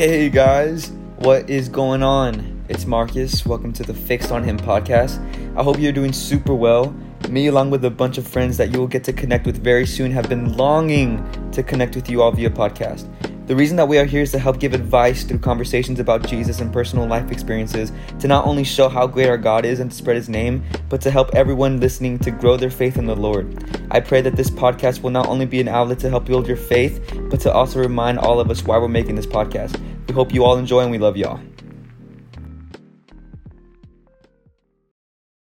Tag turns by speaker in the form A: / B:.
A: Hey guys, what is going on? It's Marcus. Welcome to the Fixed on Him podcast. I hope you're doing super well. Me, along with a bunch of friends that you will get to connect with very soon, have been longing to connect with you all via podcast. The reason that we are here is to help give advice through conversations about Jesus and personal life experiences to not only show how great our God is and to spread his name, but to help everyone listening to grow their faith in the Lord. I pray that this podcast will not only be an outlet to help build your faith, but to also remind all of us why we're making this podcast. We hope you all enjoy and we love y'all.